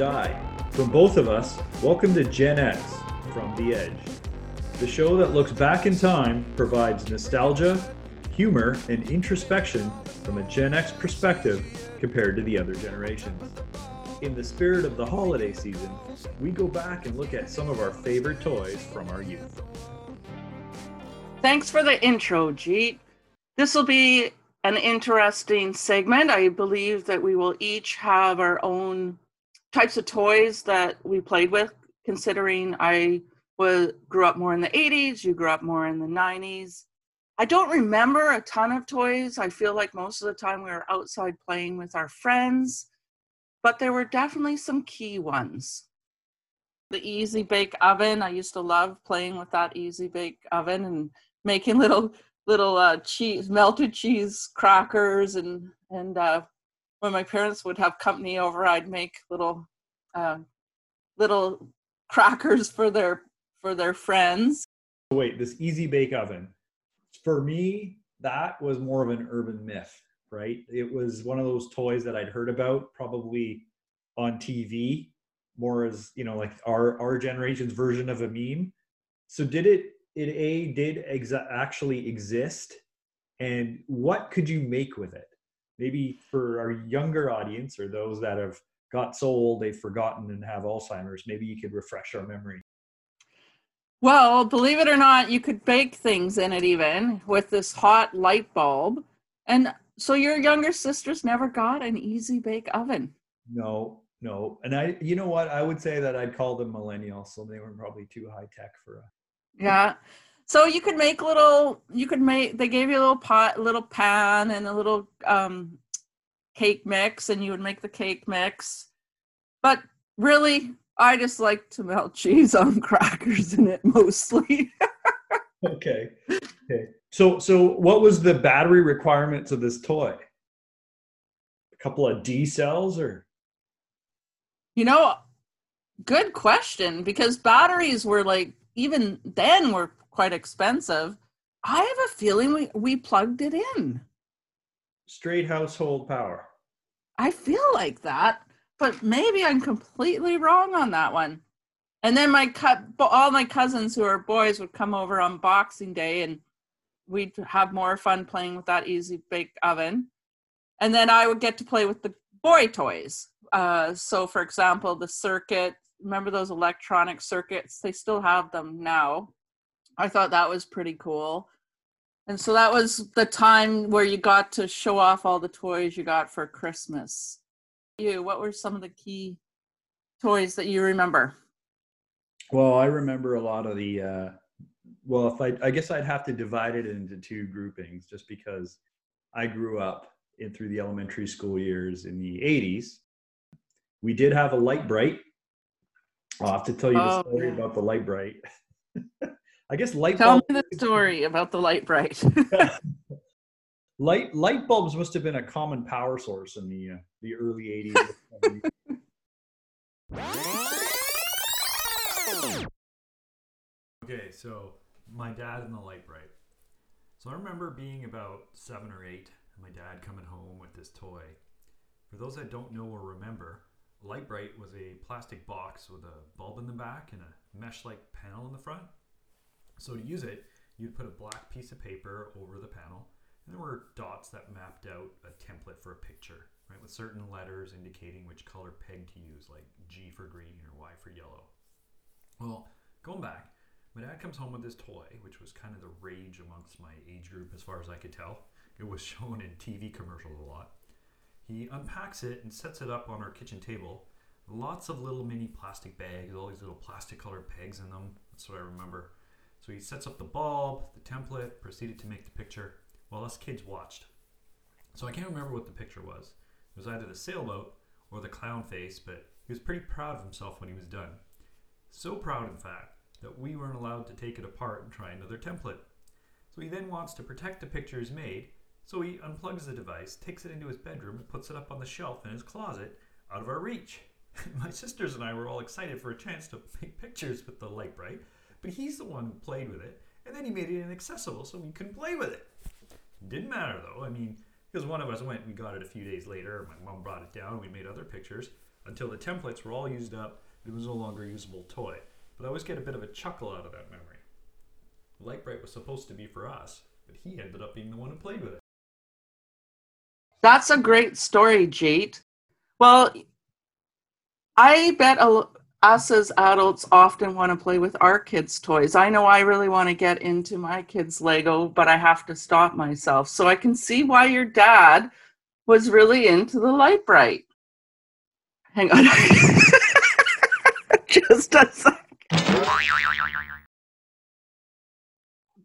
Di. From both of us, welcome to Gen X from The Edge. The show that looks back in time provides nostalgia, humor, and introspection from a Gen X perspective compared to the other generations. In the spirit of the holiday season, we go back and look at some of our favorite toys from our youth. Thanks for the intro, Jeet. This will be an interesting segment. I believe that we will each have our own types of toys that we played with, considering I was grew up more in the 80s, you grew up more in the 90s. I don't remember a ton of toys. I feel like most of the time we were outside playing with our friends, but there were definitely some key ones. The easy bake oven, I used to love playing with that easy bake oven and making little little uh, cheese, melted cheese crackers, and and uh, when my parents would have company over, I'd make little uh, little crackers for their for their friends. Wait, this easy bake oven. For me, that was more of an urban myth, right? It was one of those toys that I'd heard about probably on TV, more as you know, like our our generation's version of a meme. So did it it a did exa- actually exist and what could you make with it maybe for our younger audience or those that have got so old they've forgotten and have alzheimer's maybe you could refresh our memory. Well believe it or not you could bake things in it even with this hot light bulb. And so your younger sisters never got an easy bake oven. No no. And i you know what? I would say that i'd call them millennials so they were probably too high tech for a yeah. So you could make little you could make they gave you a little pot little pan and a little um cake mix and you would make the cake mix. But really I just like to melt cheese on crackers in it mostly. okay. Okay. So so what was the battery requirements of this toy? A couple of D cells or You know, good question because batteries were like even then were quite expensive. I have a feeling we, we plugged it in. Straight household power. I feel like that, but maybe I'm completely wrong on that one. And then my cut all my cousins who are boys would come over on Boxing Day and we'd have more fun playing with that easy bake oven. And then I would get to play with the boy toys. Uh, so, for example, the circuit, remember those electronic circuits? They still have them now. I thought that was pretty cool. And so that was the time where you got to show off all the toys you got for Christmas. You, what were some of the key toys that you remember? Well, I remember a lot of the. Uh, well, if I, I guess I'd have to divide it into two groupings, just because I grew up in through the elementary school years in the '80s. We did have a Lite-Brite, I'll have to tell you the oh, story yeah. about the Lite-Brite. I guess light. Tell bulbs, me the story about the Lite-Brite. light light bulbs must have been a common power source in the uh, the early '80s. okay, so my dad and the Lite-Brite. So I remember being about seven or eight, and my dad coming home with this toy. For those that don't know or remember, Lite-Brite was a plastic box with a bulb in the back and a mesh-like panel in the front. So to use it, you'd put a black piece of paper over the panel, and there were dots that mapped out a template for a picture, right, with certain letters indicating which color peg to use, like G for green or Y for yellow. Well, going back, my dad comes home with this toy, which was kind of the rage amongst my age group as far as I could tell. It was shown in TV commercials a lot. He unpacks it and sets it up on our kitchen table. Lots of little mini plastic bags, all these little plastic colored pegs in them. That's what I remember. So he sets up the bulb, the template, proceeded to make the picture while us kids watched. So I can't remember what the picture was. It was either the sailboat or the clown face, but he was pretty proud of himself when he was done. So proud, in fact, that we weren't allowed to take it apart and try another template. So he then wants to protect the picture he's made so he unplugs the device, takes it into his bedroom, and puts it up on the shelf in his closet out of our reach. My sisters and I were all excited for a chance to make pictures with the Lite-Brite, but he's the one who played with it, and then he made it inaccessible so we couldn't play with it. Didn't matter though. I mean, because one of us went, we got it a few days later. My mom brought it down. We made other pictures. until the templates were all used up it was no longer a usable toy. But I always get a bit of a chuckle out of that memory. Lite-Brite was supposed to be for us, but he ended up being the one who played with it. That's a great story, Jate. Well, I bet a, us as adults often want to play with our kids' toys. I know I really want to get into my kids' Lego, but I have to stop myself. So I can see why your dad was really into the Lite-Brite. Hang on. Just a sec.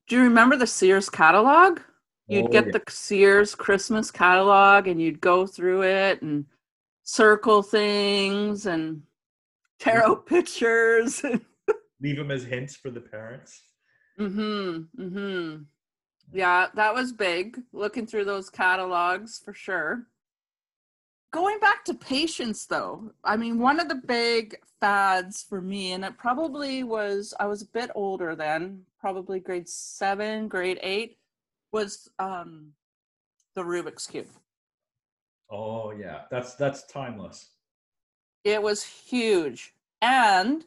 Do you remember the Sears catalog? You'd Oh, get the Sears Christmas catalog and you'd go through it and circle things and tear out pictures. Leave them as hints for the parents. mm-hmm. Mm-hmm. Yeah, that was big. Looking through those catalogs for sure. Going back to patience though, I mean one of the big fads for me, and it probably was I was a bit older then, probably grade seven, grade eight, was um the Rubik's Cube. Oh yeah, that's that's timeless. It was huge. And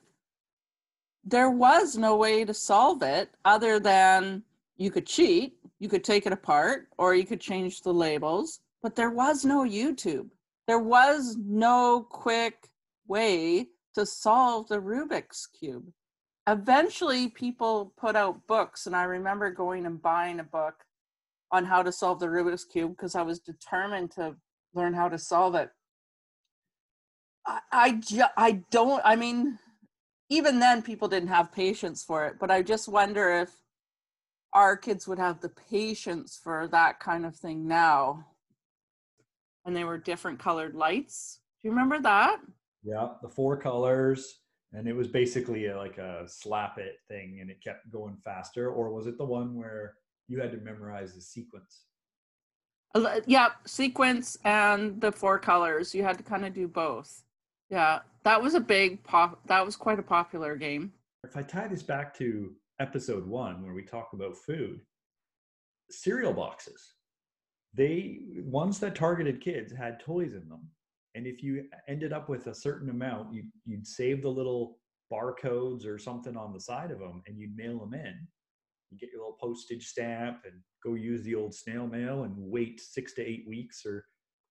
there was no way to solve it other than you could cheat, you could take it apart, or you could change the labels, but there was no YouTube. There was no quick way to solve the Rubik's Cube. Eventually, people put out books, and I remember going and buying a book on how to solve the Rubik's Cube because I was determined to learn how to solve it. I, I, ju- I don't, I mean, even then people didn't have patience for it, but I just wonder if our kids would have the patience for that kind of thing now. And they were different colored lights. Do you remember that? Yeah, the four colors, and it was basically a, like a slap it thing, and it kept going faster. Or was it the one where you had to memorize the sequence? Uh, a Yeah, sequence and the four colors. You had to kind of do both. Yeah, that was a big pop. That was quite a popular game. If I tie this back to episode one, where we talk about food, cereal boxes, they ones that targeted kids had toys in them, and if you ended up with a certain amount, you you'd save the little barcodes or something on the side of them, and you'd mail them in. You get your little postage stamp and go use the old snail mail and wait six to eight weeks or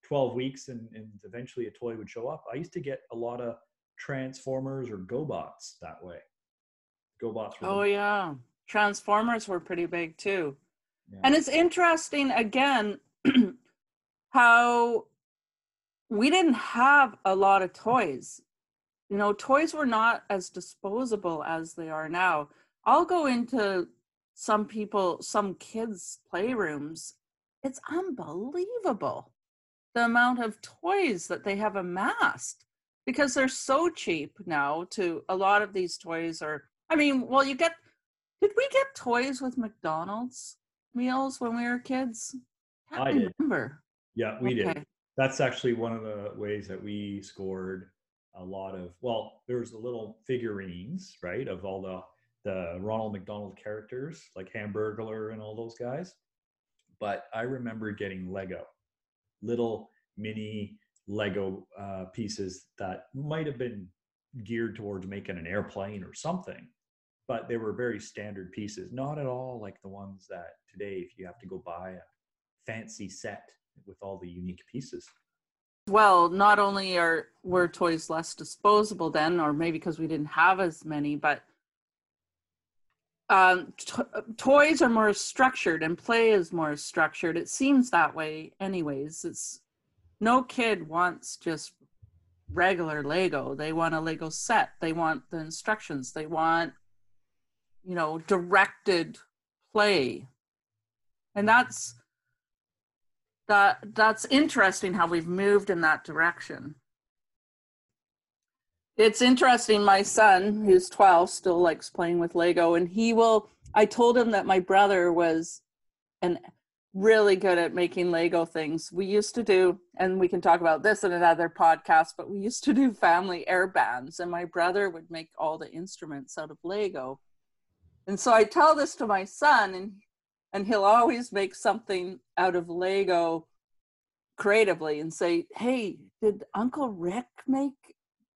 12 weeks and, and eventually a toy would show up. I used to get a lot of Transformers or GoBots that way. GoBots were Oh, yeah. Transformers were pretty big too. yeah. And it's interesting again how we didn't have a lot of toys. You know, toys were not as disposable as they are now. I'll go into some people, some kids' playrooms. It's unbelievable the amount of toys that they have amassed because they're so cheap now to a lot of these toys are I mean, well you get did we get toys with McDonald's meals when we were kids? I did. remember. yeah, we did. That's actually one of the ways that we scored a lot of. Well, there was the little figurines, right, of all the the Ronald McDonald characters, like Hamburglar and all those guys. But I remember getting Lego, little mini Lego uh, pieces that might have been geared towards making an airplane or something, but they were very standard pieces, not at all like the ones that today, if you have to go buy a fancy set with all the unique pieces. Well, not only are were toys less disposable then, or maybe because we didn't have as many, but um, to- toys are more structured and play is more structured. It seems that way, anyways. It's no kid wants just regular Lego. They want a Lego set. They want the instructions. They want, you know, directed play, and that's that that's interesting how we've moved in that direction it's interesting my son who's 12 still likes playing with lego and he will i told him that my brother was an really good at making lego things. We used to do and we can talk about this in another podcast but we used to do family air bands and my brother would make all the instruments out of lego. And so i tell this to my son and and he'll always make something out of lego creatively and say, "Hey, did Uncle Rick make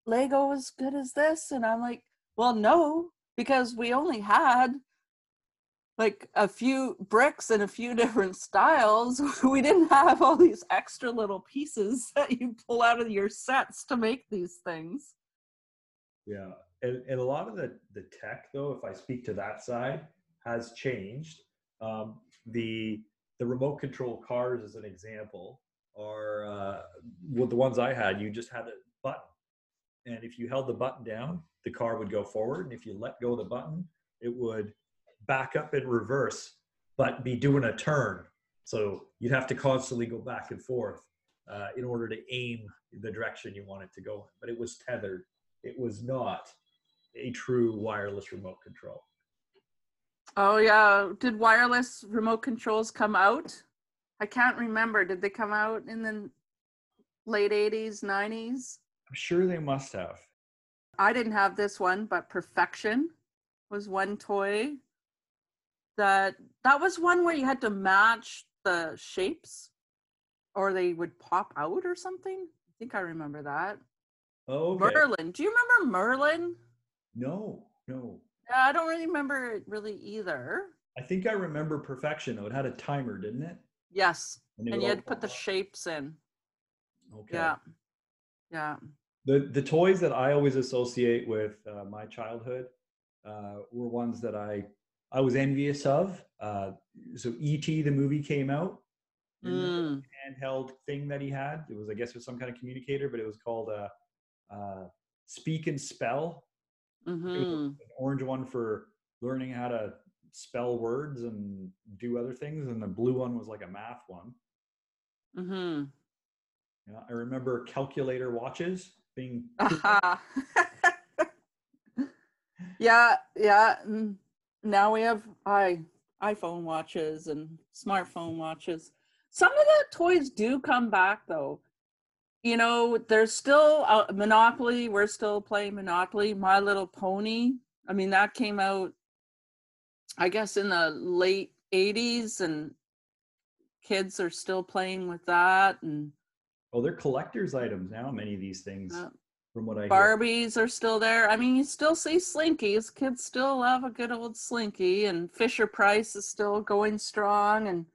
Lego as good as this?" And I'm like, "Well, no, because we only had like a few bricks and a few different styles. We didn't have all these extra little pieces that you pull out of your sets to make these things." Yeah, and, and a lot of the the tech, though, if I speak to that side, has changed. Um, the the remote control cars, as an example, are uh, with the ones I had. You just had a button, and if you held the button down, the car would go forward, and if you let go of the button, it would back up in reverse, but be doing a turn. So you'd have to constantly go back and forth uh, in order to aim the direction you want it to go in. But it was tethered. It was not a true wireless remote control. Oh yeah, did wireless remote controls come out? I can't remember. Did they come out in the late 80s, 90s? I'm sure they must have. I didn't have this one, but Perfection was one toy that that was one where you had to match the shapes or they would pop out or something. I think I remember that. Oh, okay. Merlin. Do you remember Merlin? No, no. Yeah, I don't really remember it really either. I think I remember Perfection though. It had a timer, didn't it? Yes. And, And you had to put the shapes in. Okay. Yeah. Yeah. The the toys that I always associate with uh, my childhood uh, were ones that I I was envious of. Uh, so E.T. the movie came out. Mm. handheld thing that he had. It was I guess it was some kind of communicator, but it was called uh, uh, Speak and Spell. It was hmm an orange one for learning how to spell words and do other things, and the blue one was like a math one. hmm You know, I remember calculator watches being Aha. yeah, yeah. mm, Now we have i iPhone watches and smartphone watches. Some of the toys do come back though. You know, there's still uh, Monopoly. We're still playing Monopoly. My Little Pony. I mean, that came out, I guess, in the late '80s, and kids are still playing with that. And oh, they're collector's items now. Many of these things, uh, from what I hear. Barbies are still there. I mean, you still see Slinkies. Kids still love a good old Slinky, and Fisher Price is still going strong. And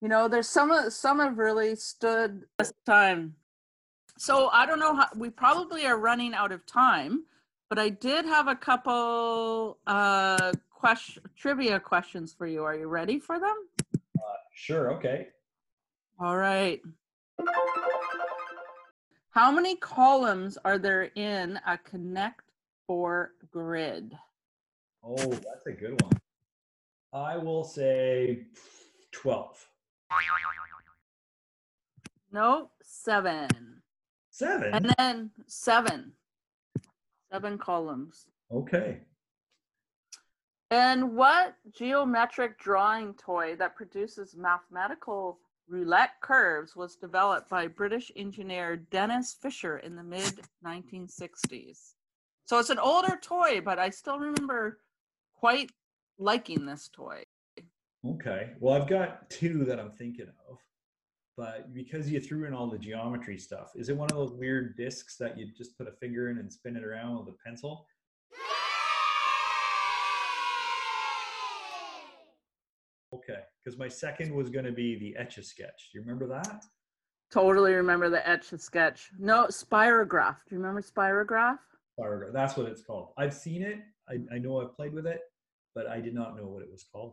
you know, there's some of some have really stood this time. So I don't know how we probably are running out of time, but I did have a couple uh question trivia questions for you. Are you ready for them? Sure. Okay. All right. How many columns are there in a Connect Four grid? Oh, that's a good one. I will say twelve. No, seven. Seven. And then seven. Seven columns. okay. And what geometric drawing toy that produces mathematical roulette curves was developed by British engineer Denys Fisher in the mid 1960s? So it's an older toy, but I still remember quite liking this toy. Okay. Well, I've got two that I'm thinking of, but because you threw in all the geometry stuff, is it one of those weird discs that you just put a finger in and spin it around with a pencil? Okay. Because my second was going to be the Etch a Sketch. Do you remember that? Totally remember the etch a sketch. No, Spirograph. Do you remember Spirograph? Spyro- That's what it's called. I've seen it. I, I know I've played with it, but I did not know what it was called.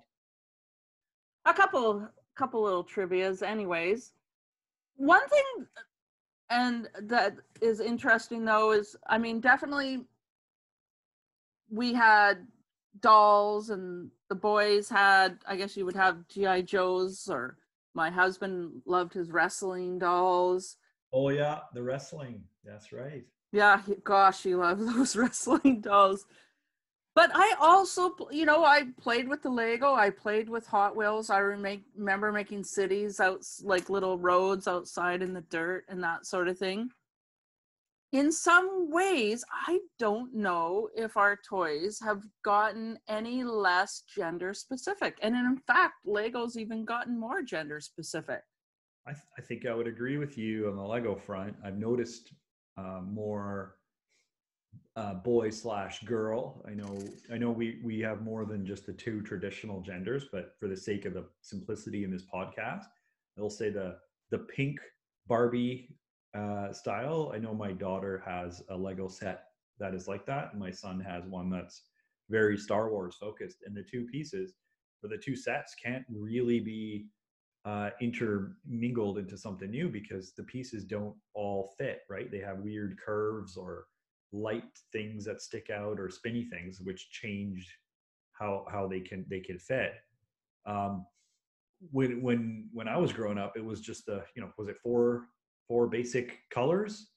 a couple couple little trivia's anyways one thing and that is interesting though is i mean definitely we had dolls and the boys had i guess you would have G.I. Joes or my husband loved his wrestling dolls Oh, yeah. The wrestling. That's right. yeah he, gosh he loved those wrestling dolls but i also you know i played with the lego i played with hot wheels i remake, remember making cities out like little roads outside in the dirt and that sort of thing in some ways i don't know if our toys have gotten any less gender specific and in fact lego's even gotten more gender specific I, th- I think I would agree with you on the Lego front. I've noticed uh, more uh, boy slash girl. I know I know we we have more than just the two traditional genders, but for the sake of the simplicity in this podcast, I'll say the the pink Barbie uh, style. I know my daughter has a Lego set that is like that, my son has one that's very Star Wars focused. And the two pieces for the two sets can't really be uh, intermingled into something new because the pieces don't all fit, right? They have weird curves or light things that stick out or spinny things, which change how how they can they can fit. Um, when when when I was growing up, it was just the you know was it four four basic colors,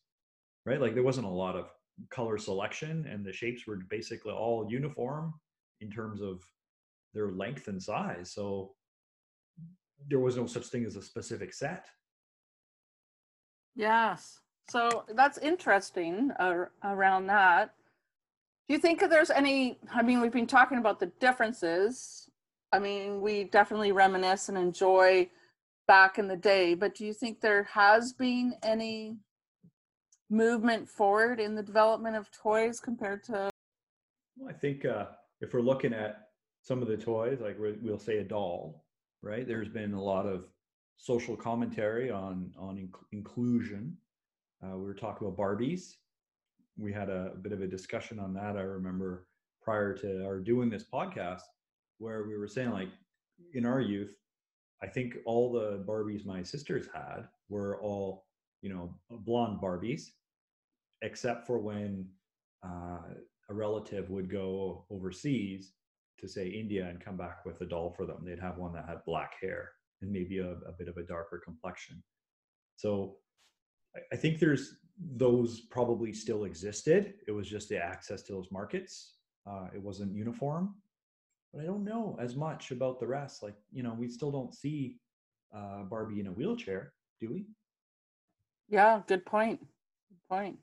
right? Like there wasn't a lot of color selection, and the shapes were basically all uniform in terms of their length and size. So there was no such thing as a specific set. Yes. So that's interesting uh, around that. Do you think there's any? I mean, we've been talking about the differences. I mean, we definitely reminisce and enjoy back in the day, but do you think there has been any movement forward in the development of toys compared to? Well, I think uh, if we're looking at some of the toys, like we'll say a doll, right? There's been a lot of social commentary on on inc- inclusion. Uh, we were talking about Barbies. We had a, a, bit of a discussion on that. I remember prior to our doing this podcast, where we were saying like in our youth, I think all the Barbies my sisters had were all you know blonde Barbies, except for when uh, a relative would go overseas to say India and come back with a doll for them. They'd have one that had black hair and maybe a, a bit of a darker complexion. So I, I think there's those probably still existed. It was just the access to those markets. Uh, it wasn't uniform, but I don't know as much about the rest. Like you know, we still don't see uh, Barbie in a wheelchair, do we? Yeah, good point. Good point.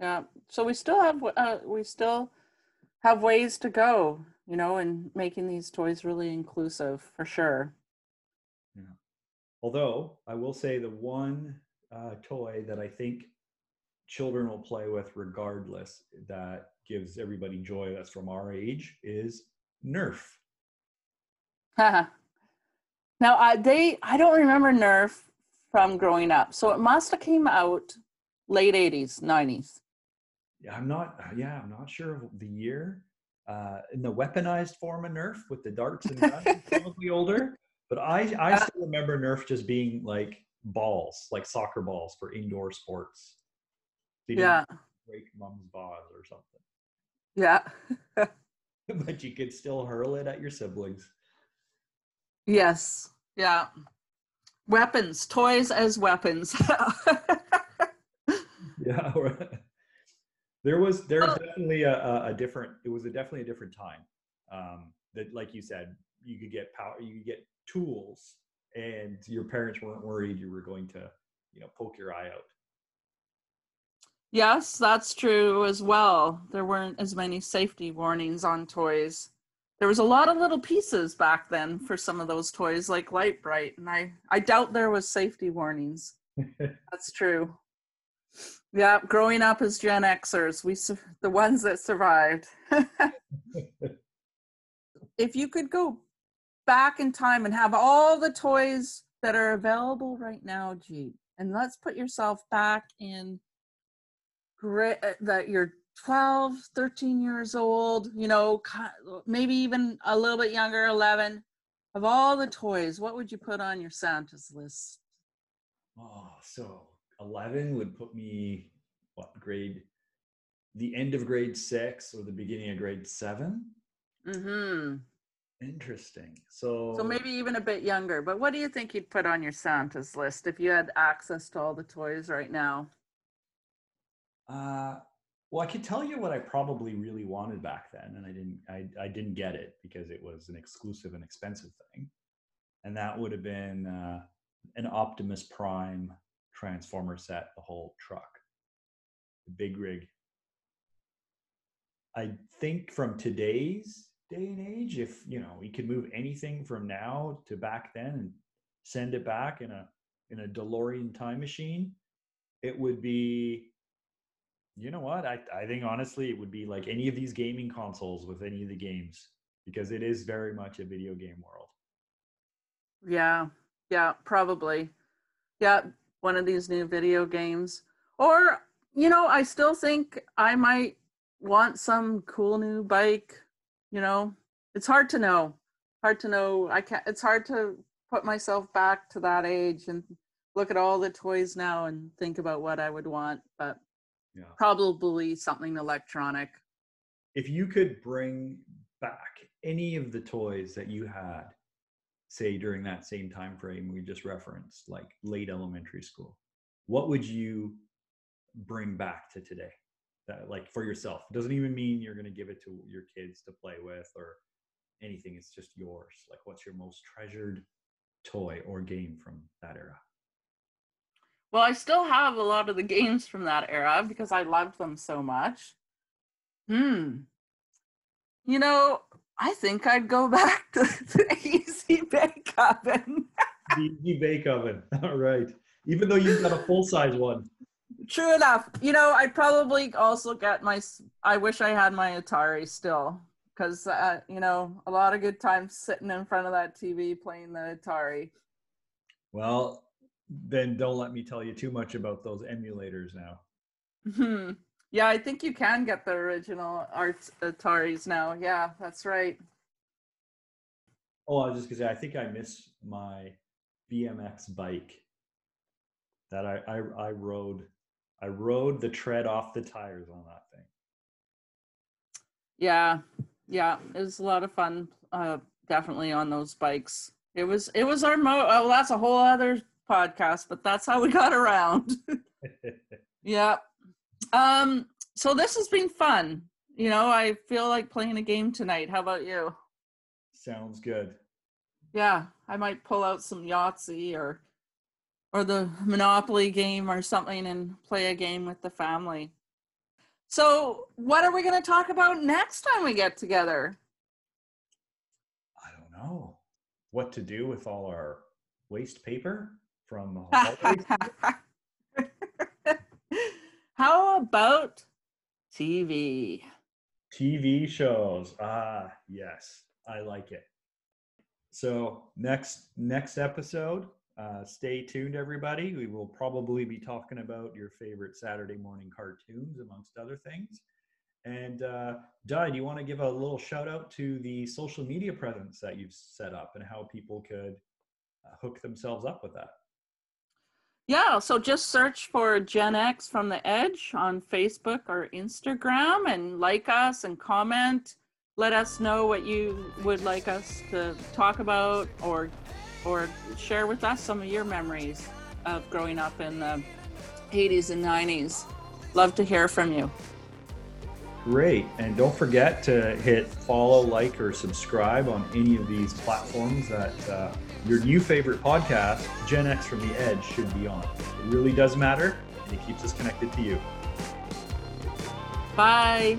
Yeah. So we still have uh, we still have ways to go you know, in making these toys really inclusive for sure. Yeah. Although I will say the one uh, toy that I think children will play with regardless that gives everybody joy that's from our age is Nerf. now, uh, they I don't remember Nerf from growing up, so it must have came out late '80s, '90s. Yeah, I'm not. Yeah, I'm not sure of the year uh, in the weaponized form of Nerf with the darts and guns, probably older. But I, I still remember Nerf just being like balls, like soccer balls for indoor sports. So yeah. Break mom's balls or something. Yeah. but you could still hurl it at your siblings. Yes. Yeah. Weapons, toys as weapons. yeah there was there's oh. definitely a, a, different it was a definitely a different time um, that like you said you could get power you could get tools and your parents weren't worried you were going to you know poke your eye out yes that's true as well. There weren't as many safety warnings on toys. There was a lot of little pieces back then for some of those toys like Lite-Brite and i i doubt there was safety warnings. That's true. Yeah, growing up as Gen Xers, we the ones that survived. if you could go back in time and have all the toys that are available right now, Jeet, and let's put yourself back in uh, that you're 12, 13 years old, you know, maybe even a little bit younger, 11. Of all the toys, what would you put on your Santa's list? Oh, so 11 would put me what grade the end of grade six or the beginning of grade 7 mm-hmm interesting so so maybe even a bit younger but what do you think you'd put on your santa's list if you had access to all the toys right now uh well i could tell you what i probably really wanted back then and i didn't i, I didn't get it because it was an exclusive and expensive thing and that would have been uh, an optimus prime transformer set, the whole truck, the big rig. I think from today's day and age, if you know we could move anything from now to back then and send it back in a in a DeLorean time machine, it would be you know what? I, I think honestly it would be like any of these gaming consoles with any of the games because it is very much a video game world. Yeah, yeah, probably. Yeah, one of these new video games. Or, you know, I still think I might want some cool new bike. You know, it's hard to know. Hard to know. I can't, it's hard to put myself back to that age and look at all the toys now and think about what I would want. But Yeah. probably something electronic. If you could bring back any of the toys that you had, say during that same time frame we just referenced, like late elementary school, what would you bring back to today? That like for yourself. It doesn't even mean you're gonna give it to your kids to play with or anything. It's just yours. Like what's your most treasured toy or game from that era? Well, I still have a lot of the games from that era because I loved them so much. Hmm. You know, I think I'd go back to the Easy Bake Oven. the easy bake oven. All right. Even though you've got a full size one. True enough. You know, I'd probably also get my. I wish I had my Atari still, because uh, you know, a lot of good times sitting in front of that TV playing the Atari. Well, then don't let me tell you too much about those emulators now. Hmm. Yeah, I think you can get the original art Ataris now. Yeah, that's right. Oh, I was just gonna say, I think I miss my BMX bike that I, I I rode. I rode the tread off the tires on that thing. Yeah, yeah, it was a lot of fun. Uh, definitely on those bikes. It was it was our mo. Oh, that's a whole other podcast, but that's how we got around. yeah. Um. So this has been fun. You know, I feel like playing a game tonight. How about you? Sounds good. Yeah, I might pull out some Yahtzee or or the Monopoly game or something and play a game with the family. So, what are we going to talk about next time we get together? I don't know what to do with all our waste paper from. How about TV? TV shows. Ah, yes, I like it. So next next episode, uh, stay tuned, everybody. We will probably be talking about your favorite Saturday morning cartoons, amongst other things. And uh, Di, do you want to give a little shout out to the social media presence that you've set up and how people could uh, hook themselves up with that? Yeah, so just search for Gen X from the Edge on Facebook or Instagram and like us and comment. Let us know what you would like us to talk about or or share with us some of your memories of growing up in the 80s and 90s. Love to hear from you. Great. And don't forget to hit follow, like, or subscribe on any of these platforms that uh, your new favorite podcast, Gen X from the Edge, should be on. It really does matter, and it keeps us connected to you. Bye.